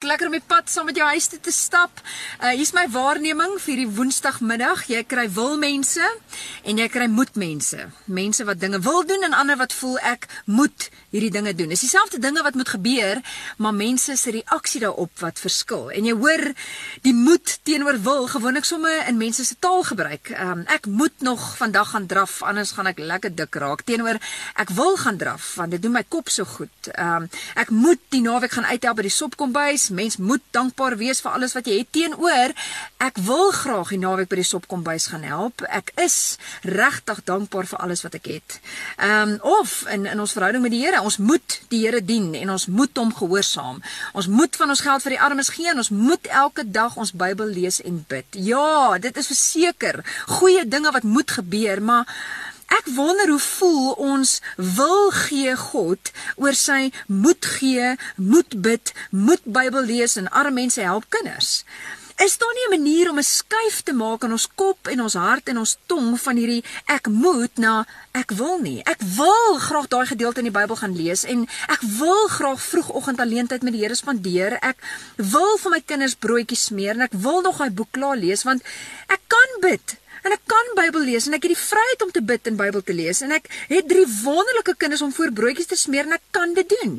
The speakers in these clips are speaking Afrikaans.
Lekker om die pad saam met jou huis toe te stap. Uh hier's my waarneming vir hierdie Woensdagmiddag. Jy kry wil mense en jy kry moed mense. Mense wat dinge wil doen en ander wat voel ek moet hierdie dinge doen. Dis dieselfde dinge wat moet gebeur, maar mense se reaksie daarop wat verskil. En jy hoor die moed teenoor wil gewoonlik sommer in mense se taal gebruik. Um ek moet nog vandag gaan draf, anders gaan ek lekker dik raak. Teenoor ek wil gaan draf want dit doen my kop so goed. Um ek moet die naweek gaan uithelp by die sopkombuis mens moet dankbaar wees vir alles wat jy het teenoor. Ek wil graag die naweek by die sopkombuis gaan help. Ek is regtig dankbaar vir alles wat ek het. Ehm um, of in in ons verhouding met die Here, ons moet die Here dien en ons moet hom gehoorsaam. Ons moet van ons geld vir die armes gee en ons moet elke dag ons Bybel lees en bid. Ja, dit is verseker goeie dinge wat moet gebeur, maar Ek wonder hoe voel ons wil gee God oor sy moed gee, moed bid, moed Bybel lees en arme mense help kinders. Is daar nie 'n manier om 'n skuif te maak in ons kop en ons hart en ons tong van hierdie ek moet na ek wil nie. Ek wil graag daai gedeelte in die Bybel gaan lees en ek wil graag vroegoggend alleen tyd met die Here spandeer. Ek wil vir my kinders broodjies smeer en ek wil nog daai boek klaar lees want ek kan bid. Kan Bybel lees en ek het die vryheid om te bid en Bybel te lees en ek het drie wonderlike kinders om voor broodjies te smeer en ek kan dit doen.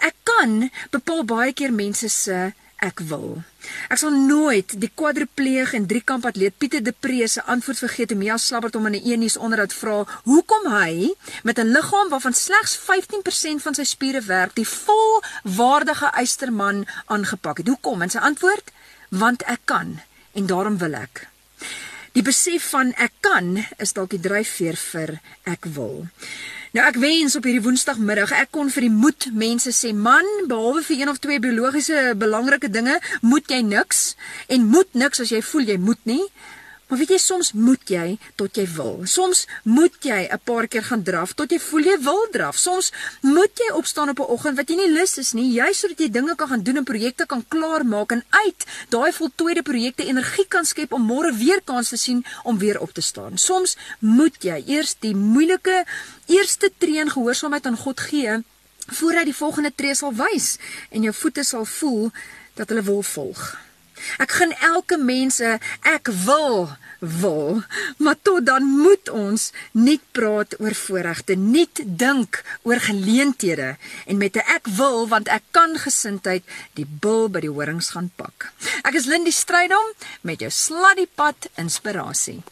Ek kan bepaal baie keer mense se ek wil. Ek sal nooit die kwadripleeg en driekamp atleet Pieter de Pre se antwoord vergeet om Mia Slabbert om in 'n enies onderhoud vra hoekom hy met 'n liggaam waarvan slegs 15% van sy spiere werk, die volwaardige eysterman aangepak het. Hoekom? En sy antwoord: want ek kan en daarom wil ek. Die besef van ek kan is dalk die dryfveer vir ek wil. Nou ek wens op hierdie woensdagmiddag ek kon vir die moed mense sê man behalwe vir een of twee biologiese belangrike dinge moet jy niks en moet niks as jy voel jy moet nie Maar weet jy soms moet jy tot jy wil. Soms moet jy 'n paar keer gaan draf tot jy voel jy wil draf. Soms moet jy opstaan op 'n oggend wat jy nie lus is nie, juis sodat jy dinge kan gaan doen en projekte kan klaarmaak en uit daai voltooide projekte energie kan skep om môre weer kans te sien om weer op te staan. Soms moet jy eers die moeilike eerste tree in gehoorsaamheid aan God gee voordat die volgende tree sal wys en jou voete sal voel dat hulle wil volg. Ek gun elke mense ek wil wil, maar tot dan moet ons nie praat oor voorregte, nie dink oor geleenthede en met 'n ek wil want ek kan gesindheid die bil by die horings gaan pak. Ek is Lindie Strydom met jou sladdiepad inspirasie.